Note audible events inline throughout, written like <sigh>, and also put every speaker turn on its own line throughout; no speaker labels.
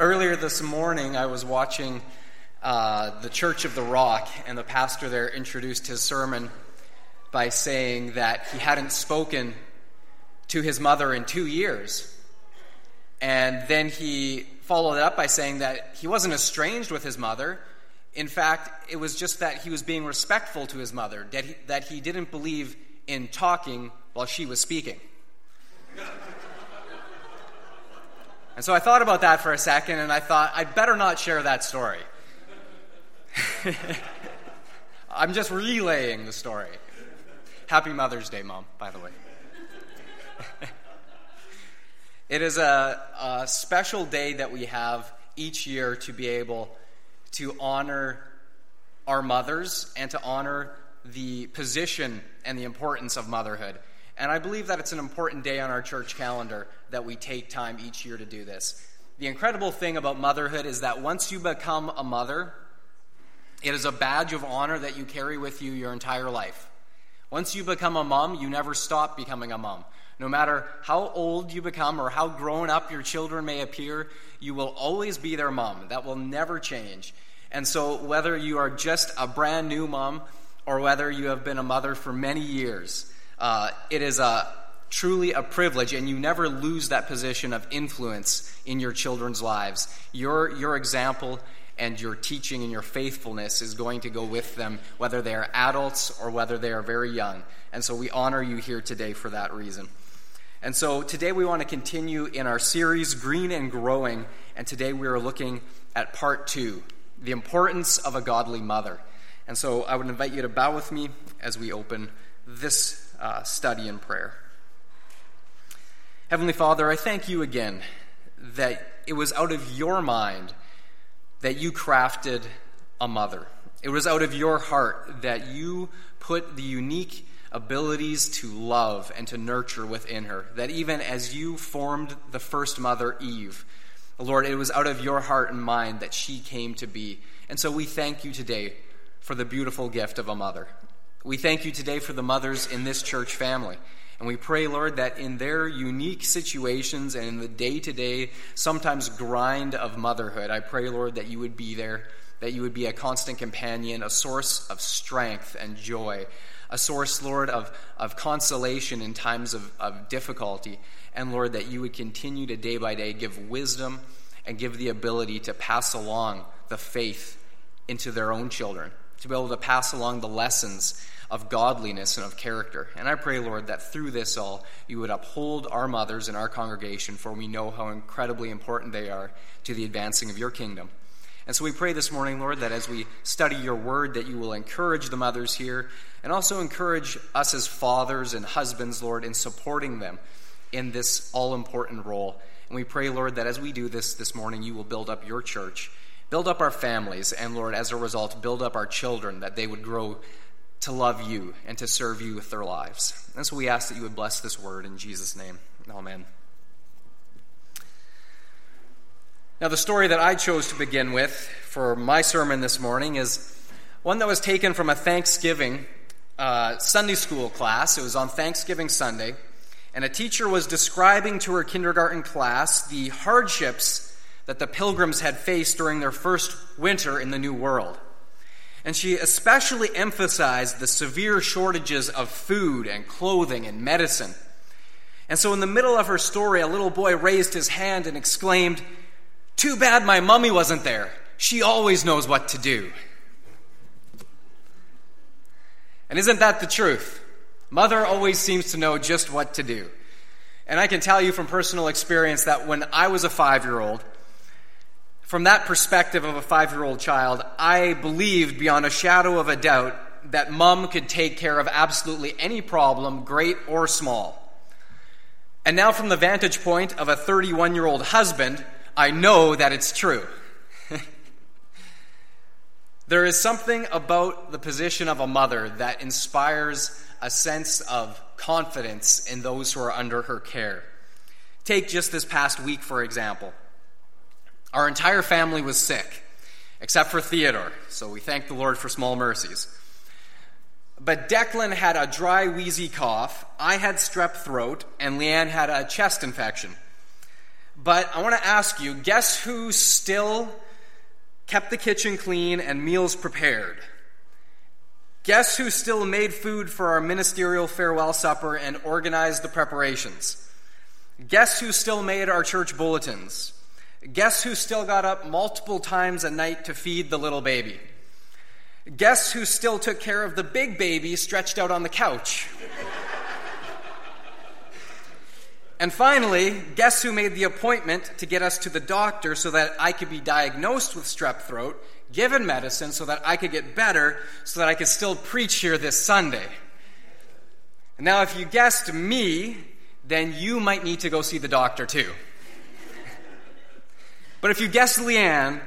Earlier this morning, I was watching uh, the Church of the Rock, and the pastor there introduced his sermon by saying that he hadn't spoken to his mother in two years. And then he followed it up by saying that he wasn't estranged with his mother. In fact, it was just that he was being respectful to his mother, that he, that he didn't believe in talking while she was speaking. And so I thought about that for a second, and I thought, I'd better not share that story. <laughs> I'm just relaying the story. Happy Mother's Day, Mom, by the way. <laughs> it is a, a, special day that we have each year to be able to honor our mothers and to honor the position and the importance of motherhood. And I believe that it's an important day on our church calendar that we take time each year to do this. The incredible thing about motherhood is that once you become a mother, it is a badge of honor that you carry with you your entire life. Once you become a mom, you never stop becoming a mom. No matter how old you become or how grown up your children may appear, you will always be their mom. That will never change. And so, whether you are just a brand new mom or whether you have been a mother for many years, uh, it is a, truly a privilege, and you never lose that position of influence in your children's lives. Your, your example and your teaching and your faithfulness is going to go with them, whether they are adults or whether they are very young. And so we honor you here today for that reason. And so today we want to continue in our series, Green and Growing, and today we are looking at part two the importance of a godly mother. And so I would invite you to bow with me as we open this uh, study and prayer. Heavenly Father, I thank you again that it was out of your mind that you crafted a mother. It was out of your heart that you put the unique abilities to love and to nurture within her. That even as you formed the first mother, Eve, Lord, it was out of your heart and mind that she came to be. And so we thank you today for the beautiful gift of a mother. We thank you today for the mothers in this church family. And we pray, Lord, that in their unique situations and in the day to day, sometimes grind of motherhood, I pray, Lord, that you would be there, that you would be a constant companion, a source of strength and joy, a source, Lord, of, of consolation in times of, of difficulty. And, Lord, that you would continue to day by day give wisdom and give the ability to pass along the faith into their own children, to be able to pass along the lessons of godliness and of character. And I pray, Lord, that through this all, you would uphold our mothers in our congregation, for we know how incredibly important they are to the advancing of your kingdom. And so we pray this morning, Lord, that as we study your word, that you will encourage the mothers here and also encourage us as fathers and husbands, Lord, in supporting them in this all important role. And we pray, Lord, that as we do this this morning, you will build up your church, build up our families, and, Lord, as a result, build up our children, that they would grow to love you and to serve you with their lives. And so we ask that you would bless this word in Jesus' name. Amen. Now, the story that I chose to begin with for my sermon this morning is one that was taken from a Thanksgiving uh, Sunday school class. It was on Thanksgiving Sunday, and a teacher was describing to her kindergarten class the hardships that the pilgrims had faced during their first winter in the New World. And she especially emphasized the severe shortages of food and clothing and medicine. And so, in the middle of her story, a little boy raised his hand and exclaimed, Too bad my mummy wasn't there. She always knows what to do. And isn't that the truth? Mother always seems to know just what to do. And I can tell you from personal experience that when I was a five year old, from that perspective of a five year old child, I believed beyond a shadow of a doubt that mom could take care of absolutely any problem, great or small. And now, from the vantage point of a 31 year old husband, I know that it's true. <laughs> there is something about the position of a mother that inspires a sense of confidence in those who are under her care. Take just this past week, for example. Our entire family was sick, except for Theodore, so we thank the Lord for small mercies. But Declan had a dry, wheezy cough, I had strep throat, and Leanne had a chest infection. But I want to ask you guess who still kept the kitchen clean and meals prepared? Guess who still made food for our ministerial farewell supper and organized the preparations? Guess who still made our church bulletins? Guess who still got up multiple times a night to feed the little baby? Guess who still took care of the big baby stretched out on the couch? and finally, guess who made the appointment to get us to the doctor so that I could be diagnosed with strep throat, given medicine so that I could get better, so that I could still preach here this Sunday? Now, if you guessed me, then you might need to go see the doctor too. But if you guessed Leanne,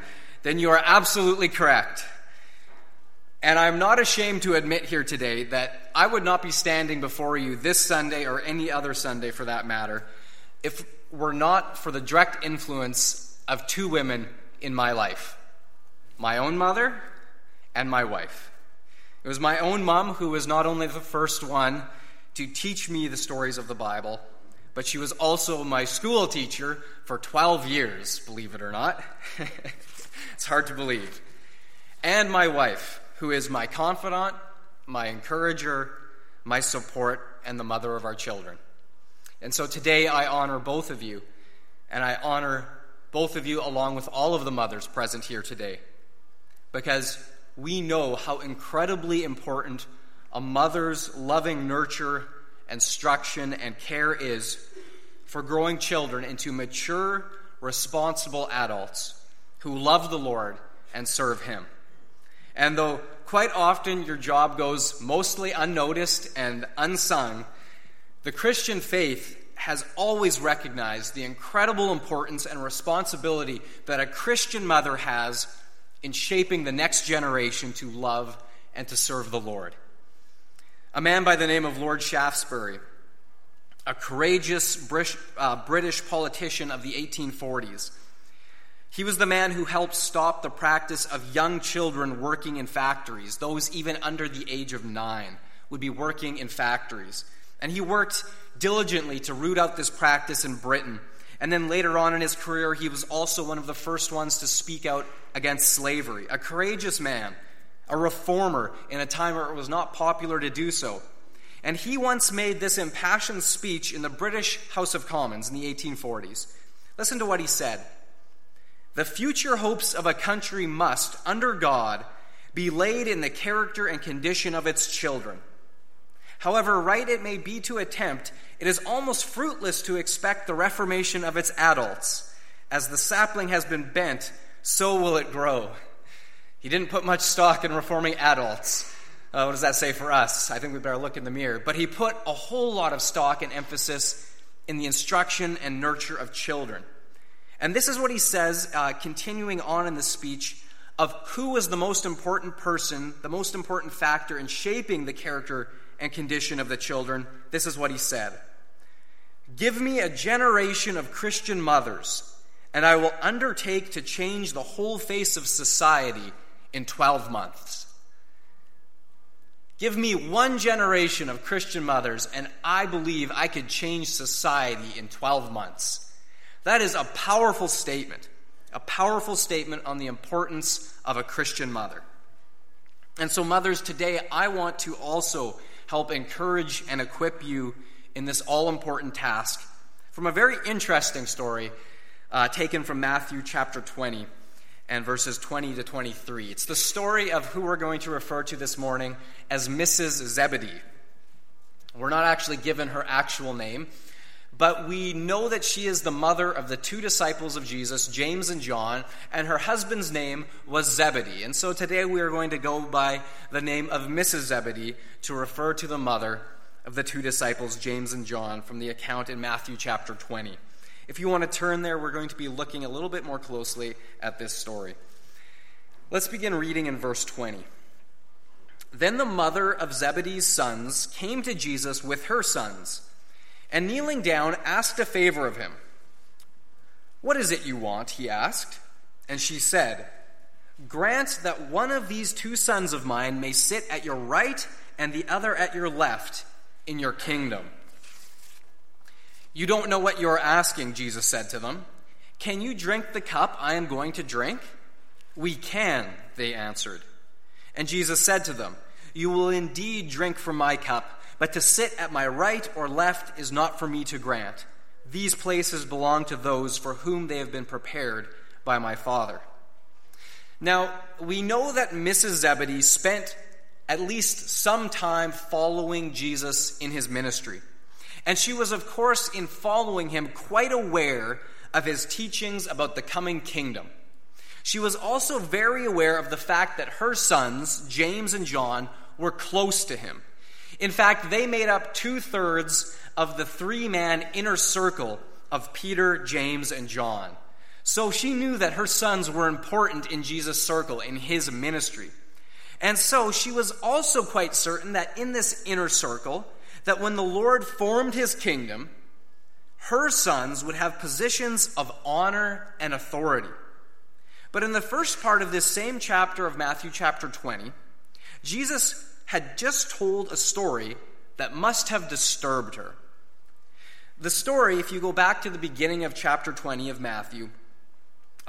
then you are absolutely correct. And I'm not ashamed to admit here today that I would not be standing before you this Sunday or any other Sunday for that matter if were not for the direct influence of two women in my life my own mother and my wife. It was my own mom who was not only the first one to teach me the stories of the Bible, but she was also my school teacher for 12 years, believe it or not. <laughs> it's hard to believe. And my wife who is my confidant, my encourager, my support, and the mother of our children. And so today I honor both of you, and I honor both of you along with all of the mothers present here today, because we know how incredibly important a mother's loving nurture, instruction, and care is for growing children into mature, responsible adults who love the Lord and serve Him. And though quite often your job goes mostly unnoticed and unsung, the Christian faith has always recognized the incredible importance and responsibility that a Christian mother has in shaping the next generation to love and to serve the Lord. A man by the name of Lord Shaftesbury, a courageous British, uh, British politician of the 1840s, he was the man who helped stop the practice of young children working in factories. Those even under the age of nine would be working in factories. And he worked diligently to root out this practice in Britain. And then later on in his career, he was also one of the first ones to speak out against slavery. A courageous man, a reformer in a time where it was not popular to do so. And he once made this impassioned speech in the British House of Commons in the 1840s. Listen to what he said. The future hopes of a country must, under God, be laid in the character and condition of its children. However right it may be to attempt, it is almost fruitless to expect the reformation of its adults. As the sapling has been bent, so will it grow. He didn't put much stock in reforming adults. Uh, what does that say for us? I think we better look in the mirror. But he put a whole lot of stock and emphasis in the instruction and nurture of children. And this is what he says, uh, continuing on in the speech, of who was the most important person, the most important factor in shaping the character and condition of the children. This is what he said Give me a generation of Christian mothers, and I will undertake to change the whole face of society in 12 months. Give me one generation of Christian mothers, and I believe I could change society in 12 months. That is a powerful statement, a powerful statement on the importance of a Christian mother. And so, mothers, today I want to also help encourage and equip you in this all important task from a very interesting story uh, taken from Matthew chapter 20 and verses 20 to 23. It's the story of who we're going to refer to this morning as Mrs. Zebedee. We're not actually given her actual name but we know that she is the mother of the two disciples of Jesus, James and John, and her husband's name was Zebedee. And so today we are going to go by the name of Mrs. Zebedee to refer to the mother of the two disciples, James and John, from the account in Matthew chapter 20. If you want to turn there, we're going to be looking a little bit more closely at this story. Let's begin reading in verse 20. Then the mother of Zebedee's sons came to Jesus with her sons and kneeling down, asked a favor of him. What is it you want? he asked. And she said, Grant that one of these two sons of mine may sit at your right and the other at your left in your kingdom. You don't know what you're asking, Jesus said to them. Can you drink the cup I am going to drink? We can, they answered. And Jesus said to them, You will indeed drink from my cup, but to sit at my right or left is not for me to grant. These places belong to those for whom they have been prepared by my Father. Now, we know that Mrs. Zebedee spent at least some time following Jesus in his ministry. And she was, of course, in following him, quite aware of his teachings about the coming kingdom. She was also very aware of the fact that her sons, James and John, were close to him. In fact, they made up two thirds of the three man inner circle of Peter, James, and John. So she knew that her sons were important in Jesus' circle, in his ministry. And so she was also quite certain that in this inner circle, that when the Lord formed his kingdom, her sons would have positions of honor and authority. But in the first part of this same chapter of Matthew chapter 20, Jesus had just told a story that must have disturbed her. The story, if you go back to the beginning of chapter 20 of Matthew,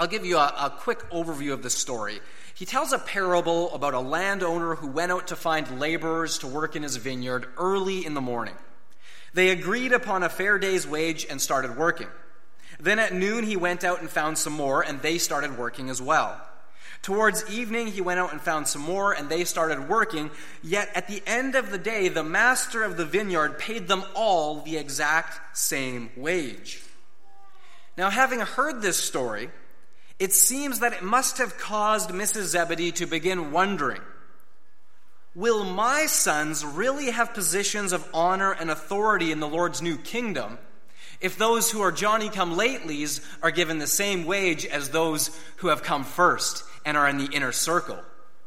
I'll give you a, a, quick overview of the story. He tells a parable about a landowner who went out to find laborers to work in his vineyard early in the morning. They agreed upon a fair day's wage and started working. Then at noon he went out and found some more, and they started working as well. Towards evening he went out and found some more, and they started working. Yet at the end of the day, the master of the vineyard paid them all the exact same wage. Now, having heard this story, it seems that it must have caused Mrs. Zebedee to begin wondering Will my sons really have positions of honor and authority in the Lord's new kingdom if those who are Johnny come latelys are given the same wage as those who have come first and are in the inner circle,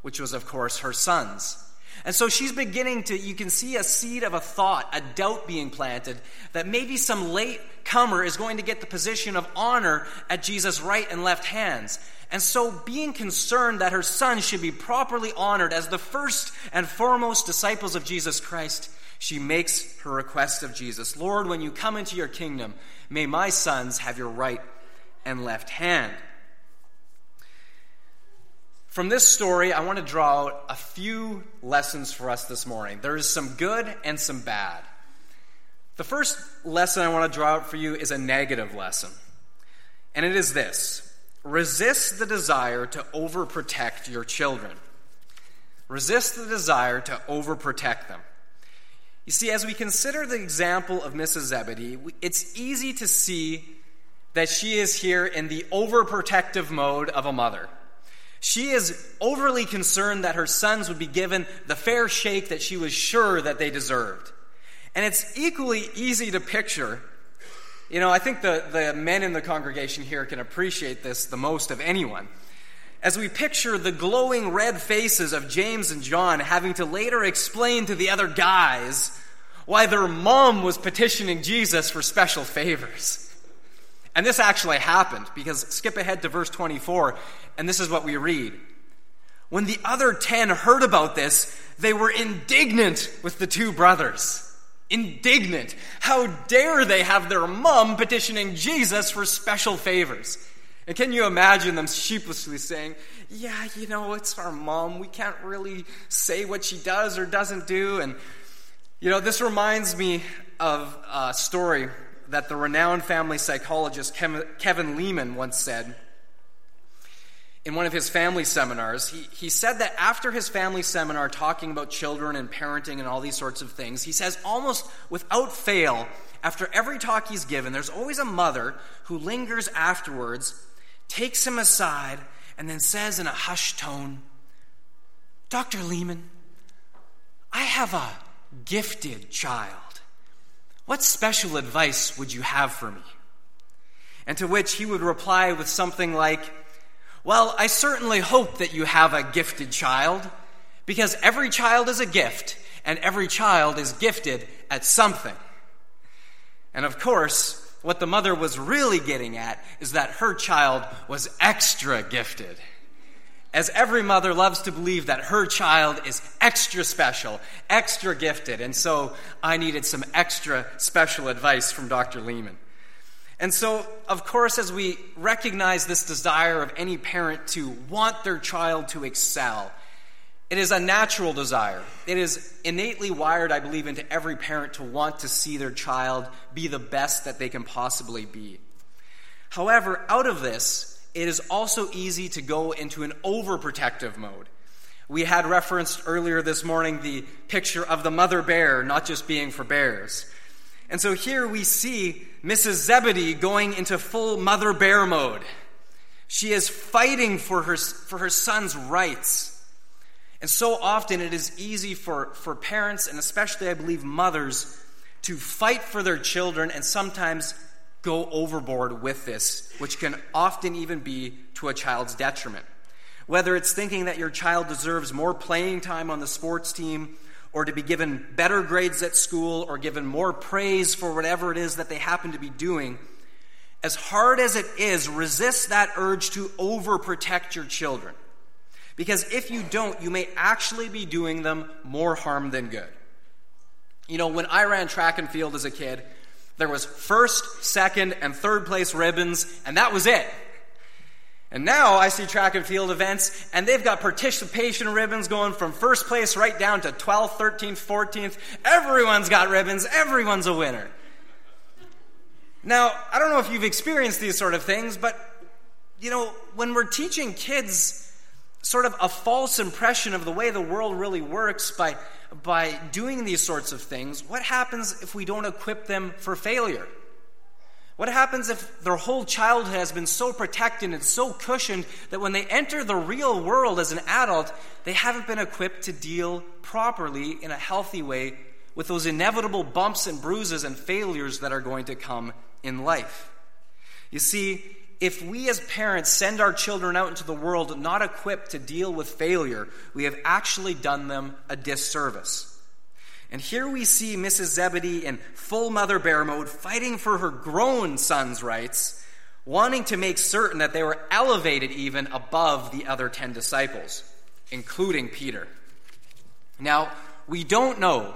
which was, of course, her sons? And so she's beginning to, you can see a seed of a thought, a doubt being planted that maybe some late comer is going to get the position of honor at Jesus' right and left hands. And so, being concerned that her son should be properly honored as the first and foremost disciples of Jesus Christ, she makes her request of Jesus Lord, when you come into your kingdom, may my sons have your right and left hand. From this story, I want to draw out a few lessons for us this morning. There is some good and some bad. The first lesson I want to draw out for you is a negative lesson. And it is this resist the desire to overprotect your children. Resist the desire to overprotect them. You see, as we consider the example of Mrs. Zebedee, it's easy to see that she is here in the overprotective mode of a mother. She is overly concerned that her sons would be given the fair shake that she was sure that they deserved. And it's equally easy to picture. You know, I think the, the men in the congregation here can appreciate this the most of anyone. As we picture the glowing red faces of James and John having to later explain to the other guys why their mom was petitioning Jesus for special favors. And this actually happened because skip ahead to verse 24, and this is what we read. When the other ten heard about this, they were indignant with the two brothers. Indignant. How dare they have their mom petitioning Jesus for special favors? And can you imagine them sheepishly saying, Yeah, you know, it's our mom. We can't really say what she does or doesn't do. And, you know, this reminds me of a story that the renowned family psychologist Kevin Leman once said in one of his family seminars. He, he said that after his family seminar, talking about children and parenting and all these sorts of things, he says almost without fail, after every talk he's given, there's always a mother who lingers afterwards, takes him aside, and then says in a hushed tone, Dr. Leman, I have a gifted child. What special advice would you have for me? And to which he would reply with something like, Well, I certainly hope that you have a gifted child, because every child is a gift, and every child is gifted at something. And of course, what the mother was really getting at is that her child was extra gifted as every mother loves to believe that her child is extra special, extra gifted, and so I needed some extra special advice from Dr. Leman. And so, of course, as we recognize this desire of any parent to want their child to excel, it is a natural desire. It is innately wired, I believe, into every parent to want to see their child be the best that they can possibly be. However, out of this, it is also easy to go into an overprotective mode. We had referenced earlier this morning the picture of the mother bear not just being for bears. And so here we see Mrs. Zebedee going into full mother bear mode. She is fighting for her, for her son's rights. And so often it is easy for, for parents, and especially I believe mothers, to fight for their children and sometimes go overboard with this, which can often even be to a child's detriment. Whether it's thinking that your child deserves more playing time on the sports team, or to be given better grades at school, or given more praise for whatever it is that they happen to be doing, as hard as it is, resist that urge to overprotect your children. Because if you don't, you may actually be doing them more harm than good. You know, when I ran track and field as a kid, there was first, second, and third place ribbons, and that was it. And now I see track and field events, and they've got participation ribbons going from first place right down to 12th, 13th, 14th. Everyone's got ribbons, everyone's a winner. Now, I don't know if you've experienced these sort of things, but, you know, when we're teaching kids sort of a false impression of the way the world really works by, by doing these sorts of things, what happens if we don't equip them for failure? What happens if their whole childhood has been so protected and so cushioned that when they enter the real world as an adult, they haven't been equipped to deal properly in a healthy way with those inevitable bumps and bruises and failures that are going to come in life? You see, if we as parents send our children out into the world not equipped to deal with failure, we have actually done them a disservice. And here we see Mrs. Zebedee in full mother bear mode, fighting for her grown son's rights, wanting to make certain that they were elevated even above the other ten disciples, including Peter. Now, we don't know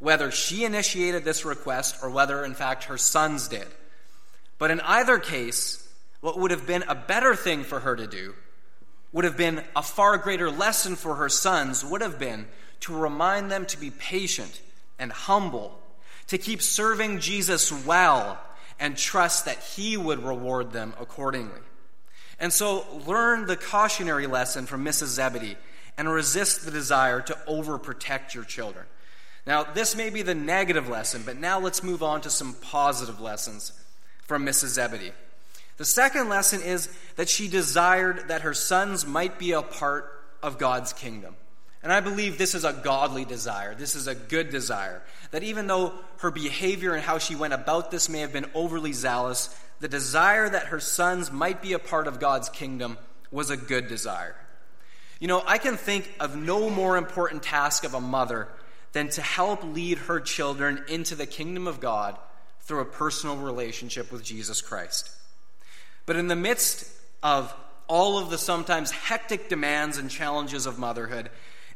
whether she initiated this request or whether, in fact, her sons did. But in either case, what would have been a better thing for her to do, would have been a far greater lesson for her sons, would have been to remind them to be patient and humble, to keep serving Jesus well, and trust that He would reward them accordingly. And so learn the cautionary lesson from Mrs. Zebedee and resist the desire to overprotect your children. Now, this may be the negative lesson, but now let's move on to some positive lessons from Mrs. Zebedee. The second lesson is that she desired that her sons might be a part of God's kingdom. And I believe this is a godly desire. This is a good desire. That even though her behavior and how she went about this may have been overly zealous, the desire that her sons might be a part of God's kingdom was a good desire. You know, I can think of no more important task of a mother than to help lead her children into the kingdom of God through a personal relationship with Jesus Christ. But in the midst of all of the sometimes hectic demands and challenges of motherhood,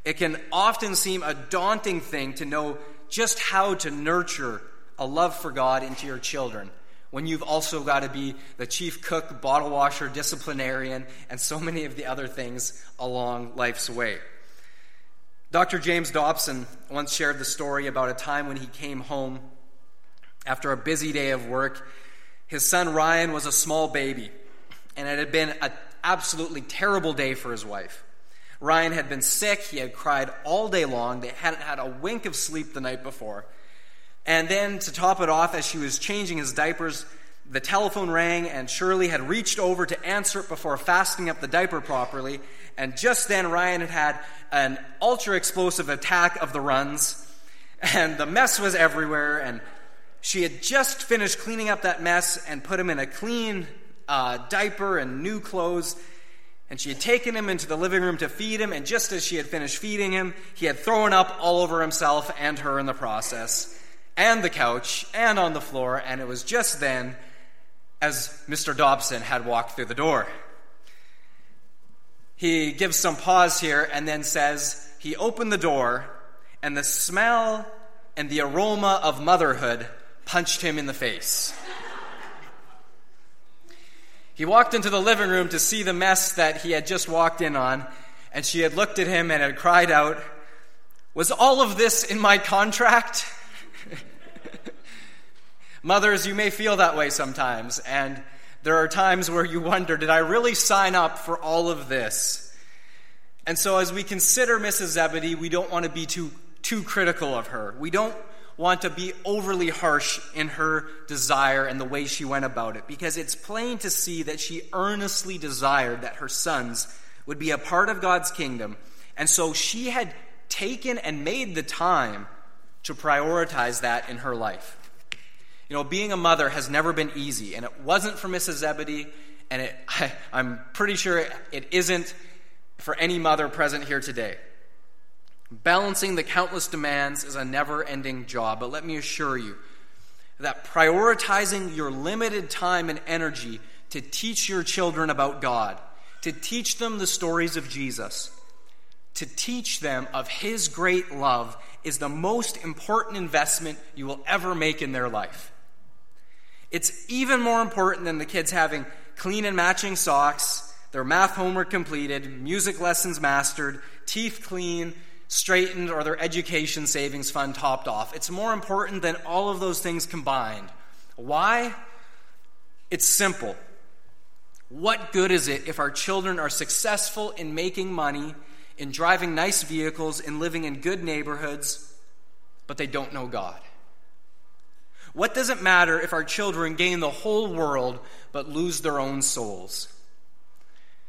it can often seem a daunting thing to know just how to nurture a love for God into your children when you've also got to be the chief cook, bottle washer, disciplinarian, and so many of the other things along life's way. Dr. James Dobson once shared the story about a time when he came home after a busy day of work his son Ryan was a small baby, and it had been an absolutely terrible day for his wife. Ryan had been sick, he had cried all day long, they hadn't had a wink of sleep the night before. And then, to top it off, as she was changing his diapers, the telephone rang, and Shirley had reached over to answer it before fastening up the diaper properly. And just then, Ryan had had an ultra explosive attack of the runs, and the mess was everywhere, and she had just finished cleaning up that mess and put him in a clean uh, diaper and new clothes. And she had taken him into the living room to feed him, and just as she had finished feeding him, he had thrown up all over himself and her in the process, and the couch, and on the floor, and it was just then as Mr. Dobson had walked through the door. He gives some pause here and then says, He opened the door, and the smell and the aroma of motherhood punched him in the face. He walked into the living room to see the mess that he had just walked in on, and she had looked at him and had cried out, Was all of this in my contract? <laughs> Mothers, you may feel that way sometimes, and there are times where you wonder, Did I really sign up for all of this? And so, as we consider Mrs. Zebedee, we don't want to be too, too critical of her. We don't want to be overly harsh in her desire and the way she went about it, because it's plain to see that she earnestly desired that her sons would be a part of God's kingdom. And so she had taken and made the time to prioritize that in her life. You know, being a mother has never been easy, and it wasn't for Mrs. Zebedee, and it, I, <laughs> I'm pretty sure it isn't for any mother present here today. Balancing the countless demands is a never ending job, but let me assure you that prioritizing your limited time and energy to teach your children about God, to teach them the stories of Jesus, to teach them of His great love is the most important investment you will ever make in their life. It's even more important than the kids having clean and matching socks their math homework completed, music lessons mastered, teeth clean, straightened, or their education savings fund topped off. It's more important than all of those things combined. Why? It's simple. What good is it if our children are successful in making money, in driving nice vehicles, in living in good neighborhoods, but they don't know God? What does it matter if our children gain the whole world but lose their own souls?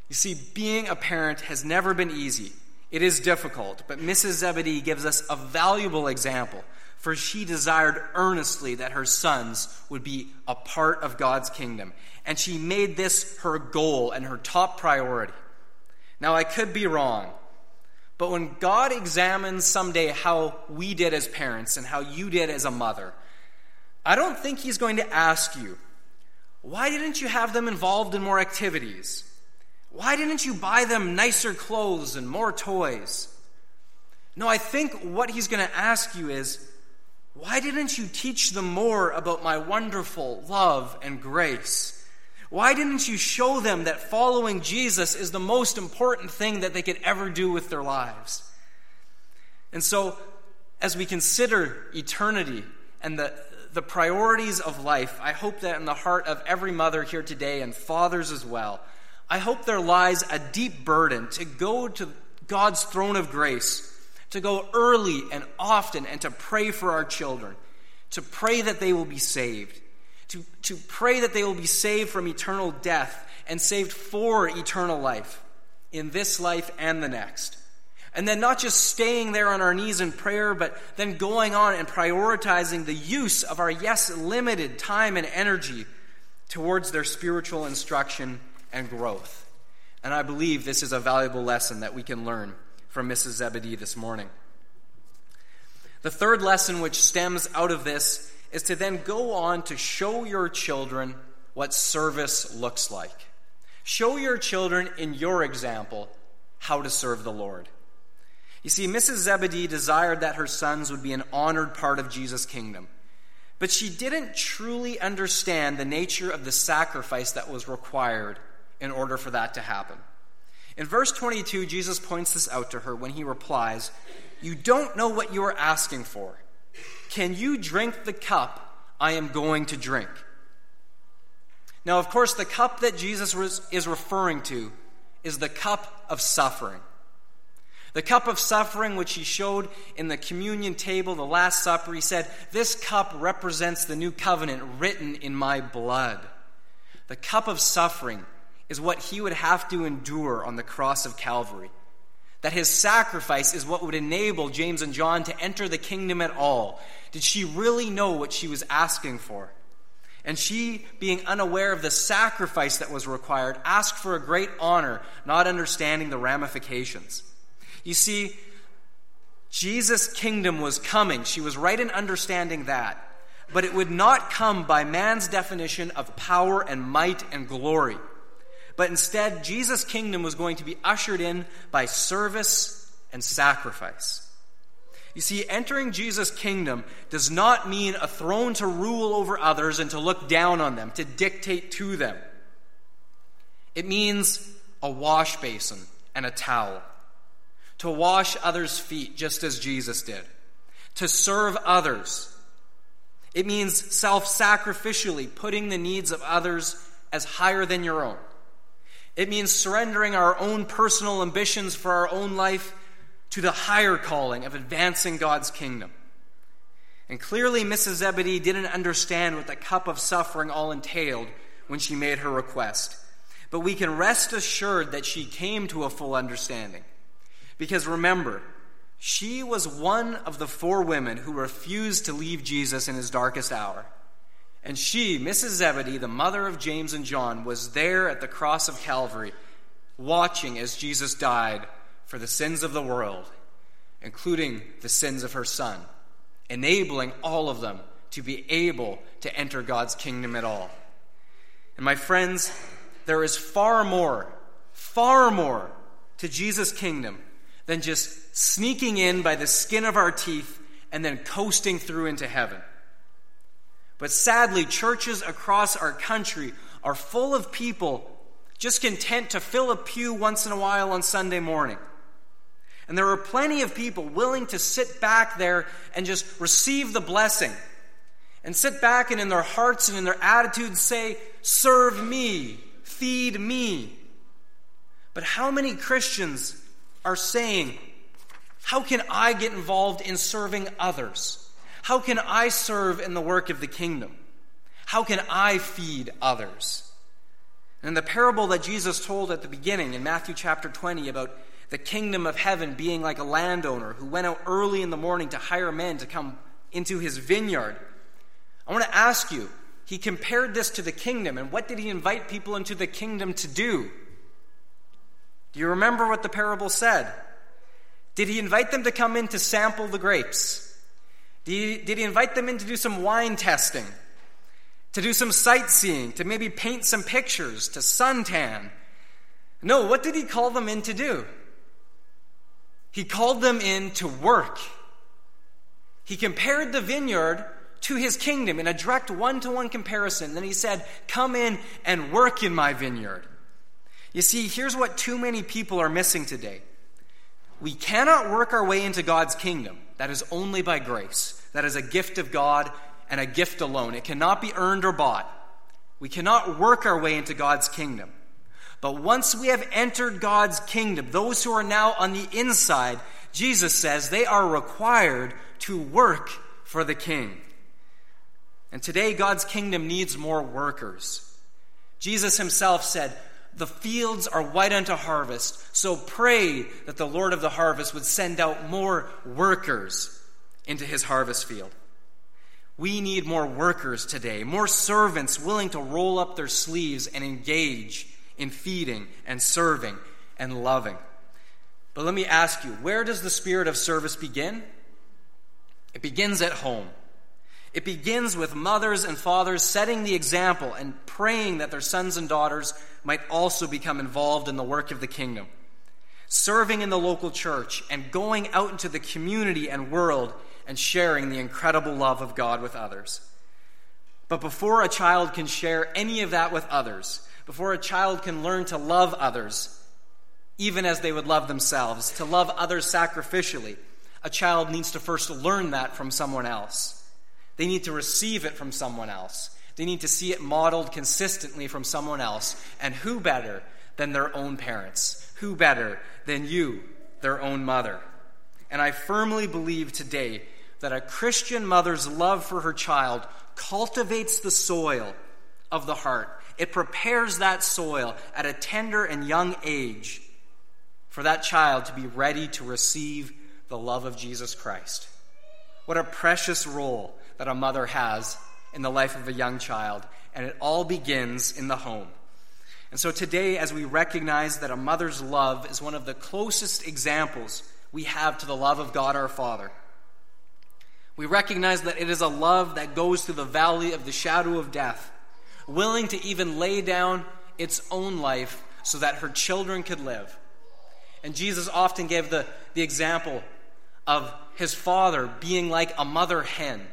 You see, being a parent has never been easy. It is difficult, but Mrs. Zebedee gives us a valuable example, for she desired earnestly that her sons would be a part of God's kingdom, and she made this her goal and her top priority. Now, I could be wrong, but when God examines someday how we did as parents and how you did as a mother, I don't think He's going to ask you, why didn't you have them involved in more activities? Why didn't you buy them nicer clothes and more toys? No, I think what he's going to ask you is, why didn't you teach them more about my wonderful love and grace? Why didn't you show them that following Jesus is the most important thing that they could ever do with their lives? And so, as we consider eternity and the, the priorities of life, I hope that in the heart of every mother here today and fathers as well, I hope there lies a deep burden to go to God's throne of grace, to go early and often and to pray for our children, to pray that they will be saved, to, to pray that they will be saved from eternal death and saved for eternal life in this life and the next. And then not just staying there on our knees in prayer, but then going on and prioritizing the use of our, yes, limited time and energy towards their spiritual instruction and growth. And I believe this is a valuable lesson that we can learn from Mrs. Zebedee this morning. The third lesson, which stems out of this, is to then go on to show your children what service looks like. Show your children in your example how to serve the Lord. You see, Mrs. Zebedee desired that her sons would be an honored part of Jesus' kingdom. But she didn't truly understand the nature of the sacrifice that was required in order for that to happen. In verse 22, Jesus points this out to her when he replies, You don't know what you are asking for. Can you drink the cup I am going to drink? Now, of course, the cup that Jesus is referring to is the cup of suffering. The cup of suffering, which he showed in the communion table, the Last Supper, he said, This cup represents the new covenant written in my blood. The cup of suffering is what he would have to endure on the cross of Calvary. That his sacrifice is what would enable James and John to enter the kingdom at all. Did she really know what she was asking for? And she, being unaware of the sacrifice that was required, asked for a great honor, not understanding the ramifications. You see, Jesus' kingdom was coming. She was right in understanding that. But it would not come by man's definition of power and might and glory. But instead, Jesus' kingdom was going to be ushered in by service and sacrifice. You see, entering Jesus' kingdom does not mean a throne to rule over others and to look down on them, to dictate to them. It means a wash basin and a towel. To wash others' feet just as Jesus did. To serve others. It means self sacrificially putting the needs of others as higher than your own. It means surrendering our own personal ambitions for our own life to the higher calling of advancing God's kingdom. And clearly, Mrs. Zebedee didn't understand what the cup of suffering all entailed when she made her request. But we can rest assured that she came to a full understanding. Because remember, she was one of the four women who refused to leave Jesus in his darkest hour. And she, Mrs. Zebedee, the mother of James and John, was there at the cross of Calvary, watching as Jesus died for the sins of the world, including the sins of her son, enabling all of them to be able to enter God's kingdom at all. And my friends, there is far more, far more to Jesus' kingdom than just sneaking in by the skin of our teeth and then coasting through into heaven. But sadly, churches across our country are full of people just content to fill a pew once in a while on Sunday morning. And there are plenty of people willing to sit back there and just receive the blessing. And sit back and in their hearts and in their attitudes say, Serve me, feed me. But how many Christians are saying, How can I get involved in serving others? How can I serve in the work of the kingdom? How can I feed others? And in the parable that Jesus told at the beginning in Matthew chapter 20 about the kingdom of heaven being like a landowner who went out early in the morning to hire men to come into his vineyard. I want to ask you, he compared this to the kingdom, and what did he invite people into the kingdom to do? Do you remember what the parable said? Did he invite them to come in to sample the grapes? Did he, did he invite them in to do some wine testing? To do some sightseeing? To maybe paint some pictures? To suntan? No, what did he call them in to do? He called them in to work. He compared the vineyard to his kingdom in a direct one to one comparison. Then he said, Come in and work in my vineyard. You see, here's what too many people are missing today. We cannot work our way into God's kingdom. That is only by grace. That is a gift of God and a gift alone. It cannot be earned or bought. We cannot work our way into God's kingdom. But once we have entered God's kingdom, those who are now on the inside, Jesus says they are required to work for the king. And today, God's kingdom needs more workers. Jesus himself said, the fields are white unto harvest. So pray that the Lord of the harvest would send out more workers into his harvest field. We need more workers today, more servants willing to roll up their sleeves and engage in feeding and serving and loving. But let me ask you where does the spirit of service begin? It begins at home. It begins with mothers and fathers setting the example and praying that their sons and daughters might also become involved in the work of the kingdom. Serving in the local church and going out into the community and world and sharing the incredible love of God with others. But before a child can share any of that with others, before a child can learn to love others, even as they would love themselves, to love others sacrificially, a child needs to first learn that from someone else. They need to receive it from someone else. They need to see it modeled consistently from someone else. And who better than their own parents? Who better than you, their own mother? And I firmly believe today that a Christian mother's love for her child cultivates the soil of the heart. It prepares that soil at a tender and young age for that child to be ready to receive the love of Jesus Christ. What a precious role that a mother has in the life of a young child, and it all begins in the home. And so today, as we recognize that a mother's love is one of the closest examples we have to the love of God our Father, we recognize that it is a love that goes through the valley of the shadow of death, willing to even lay down its own life so that her children could live. And Jesus often gave the, the example of his father being like a mother hen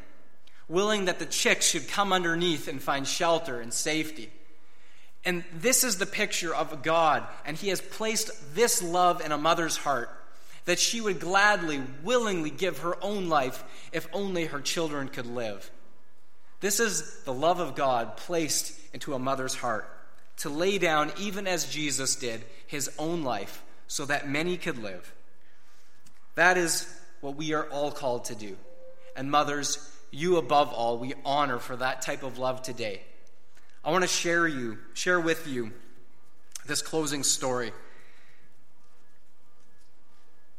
willing that the chicks should come underneath and find shelter and safety. And this is the picture of God, and He has placed this love in a mother's heart that she would gladly, willingly give her own life if only her children could live. This is the love of God placed into a mother's heart to lay down, even as Jesus did, his own life so that many could live. That is what we are all called to do. And mothers, you above all, we honor for that type of love today. I want to share you, share with you this closing story.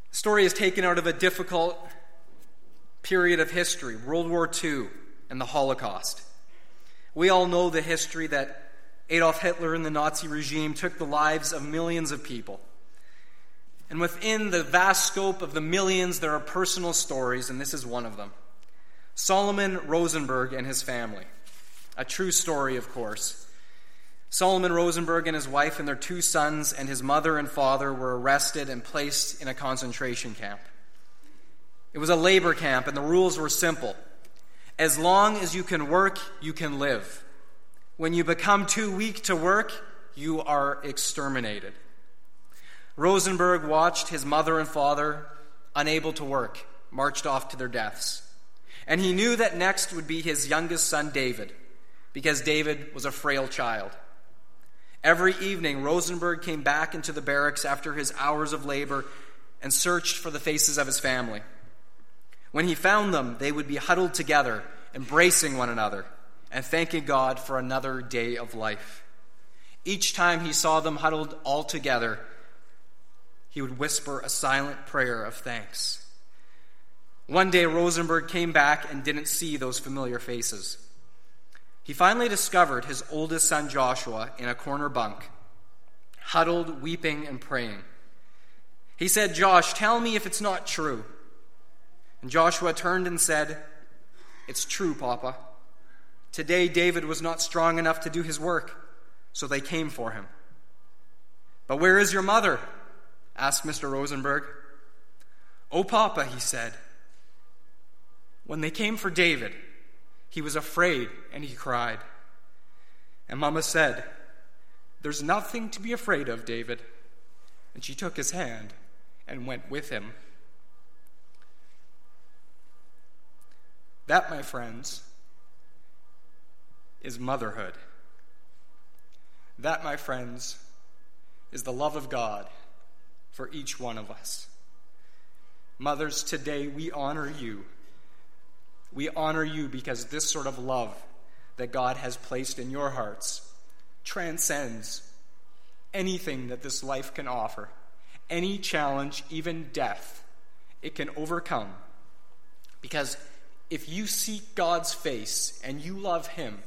The story is taken out of a difficult period of history, World War II and the Holocaust. We all know the history that Adolf Hitler and the Nazi regime took the lives of millions of people. And within the vast scope of the millions, there are personal stories, and this is one of them. Solomon Rosenberg and his family. A true story, of course. Solomon Rosenberg and his wife and their two sons and his mother and father were arrested and placed in a concentration camp. It was a labor camp, and the rules were simple. As long as you can work, you can live. When you become too weak to work, you are exterminated. Rosenberg watched his mother and father, unable to work, marched off to their deaths. And he knew that next would be his youngest son, David, because David was a frail child. Every evening, Rosenberg came back into the barracks after his hours of labor and searched for the faces of his family. When he found them, they would be huddled together, embracing one another and thanking God for another day of life. Each time he saw them huddled all together, he would whisper a silent prayer of thanks. One day, Rosenberg came back and didn't see those familiar faces. He finally discovered his oldest son Joshua in a corner bunk, huddled, weeping, and praying. He said, Josh, tell me if it's not true. And Joshua turned and said, It's true, Papa. Today, David was not strong enough to do his work, so they came for him. But where is your mother? asked Mr. Rosenberg. Oh, Papa, he said. When they came for David, he was afraid and he cried. And Mama said, There's nothing to be afraid of, David. And she took his hand and went with him. That, my friends, is motherhood. That, my friends, is the love of God for each one of us. Mothers, today we honor you we honor you because this sort of love that God has placed in your hearts transcends anything that this life can offer. Any challenge, even death, it can overcome. Because if you seek God's face and you love Him,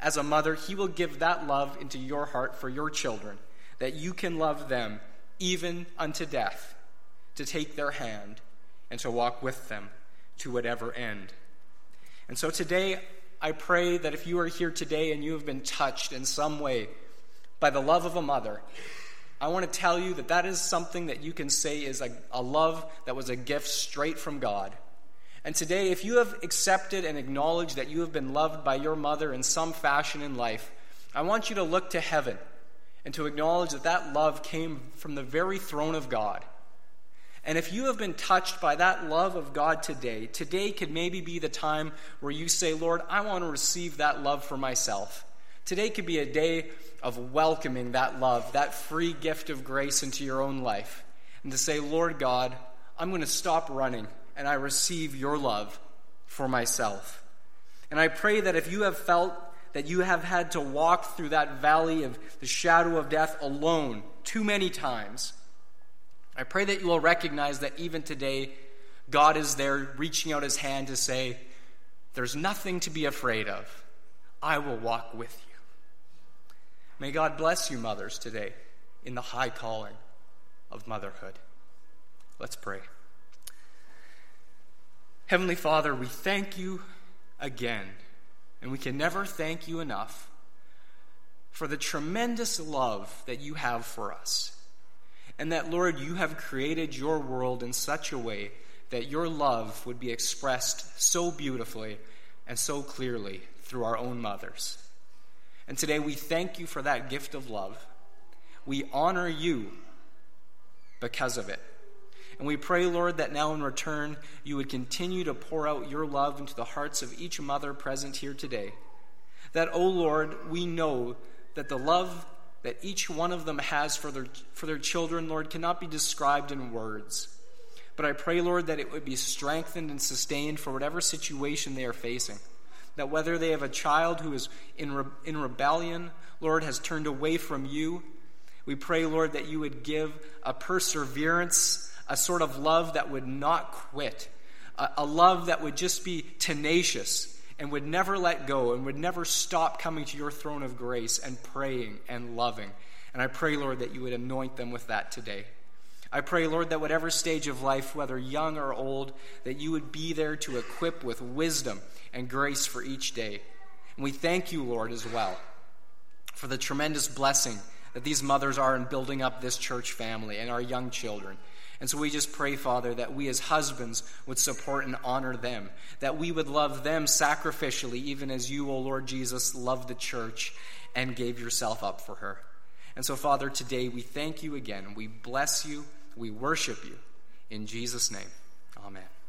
as a mother, He will give that love into your heart for your children, that you can love them even unto death, to take their hand and to walk with them to whatever end. And so today, I pray that if you are here today and you have been touched in some way by the love of a mother, I want to tell you that that is something that you can say is a, a love that was a gift straight from God. And today, if you have accepted and acknowledged that you have been loved by your mother in some fashion in life, I want you to look to heaven and to acknowledge that that love came from the very throne of God. And if you have been touched by that love of God today, today could maybe be the time where you say, Lord, I want to receive that love for myself. Today could be a day of welcoming that love, that free gift of grace into your own life. And to say, Lord God, I'm going to stop running and I receive your love for myself. And I pray that if you have felt that you have had to walk through that valley of the shadow of death alone too many times, I pray that you will recognize that even today, God is there reaching out his hand to say, There's nothing to be afraid of. I will walk with you. May God bless you, mothers, today in the high calling of motherhood. Let's pray. Heavenly Father, we thank you again, and we can never thank you enough for the tremendous love that you have for us. And that, Lord, you have created your world in such a way that your love would be expressed so beautifully and so clearly through our own mothers. And today we thank you for that gift of love. We honor you because of it. And we pray, Lord, that now in return you would continue to pour out your love into the hearts of each mother present here today. That, O oh Lord, we know that the love that each one of them has for their, for their children, Lord, cannot be described in words. But I pray, Lord, that it would be strengthened and sustained for whatever situation they are facing. That whether they have a child who is in, re- in rebellion, Lord, has turned away from you, we pray, Lord, that you would give a perseverance, a sort of love that would not quit, a, a love that would just be tenacious and would never let go and would never stop coming to your throne of grace and praying and loving. And I pray, Lord, that you would anoint them with that today. I pray, Lord, that whatever stage of life, whether young or old, that you would be there to equip with wisdom and grace for each day. And we thank you, Lord, as well, for the tremendous blessing that these mothers are in building up this church family and our young children. And so we just pray, Father, that we as husbands would support and honor them, that we would love them sacrificially, even as you, O Lord Jesus, loved the church and gave yourself up for her. And so, Father, today we thank you again. We bless you. We worship you. In Jesus' name, amen.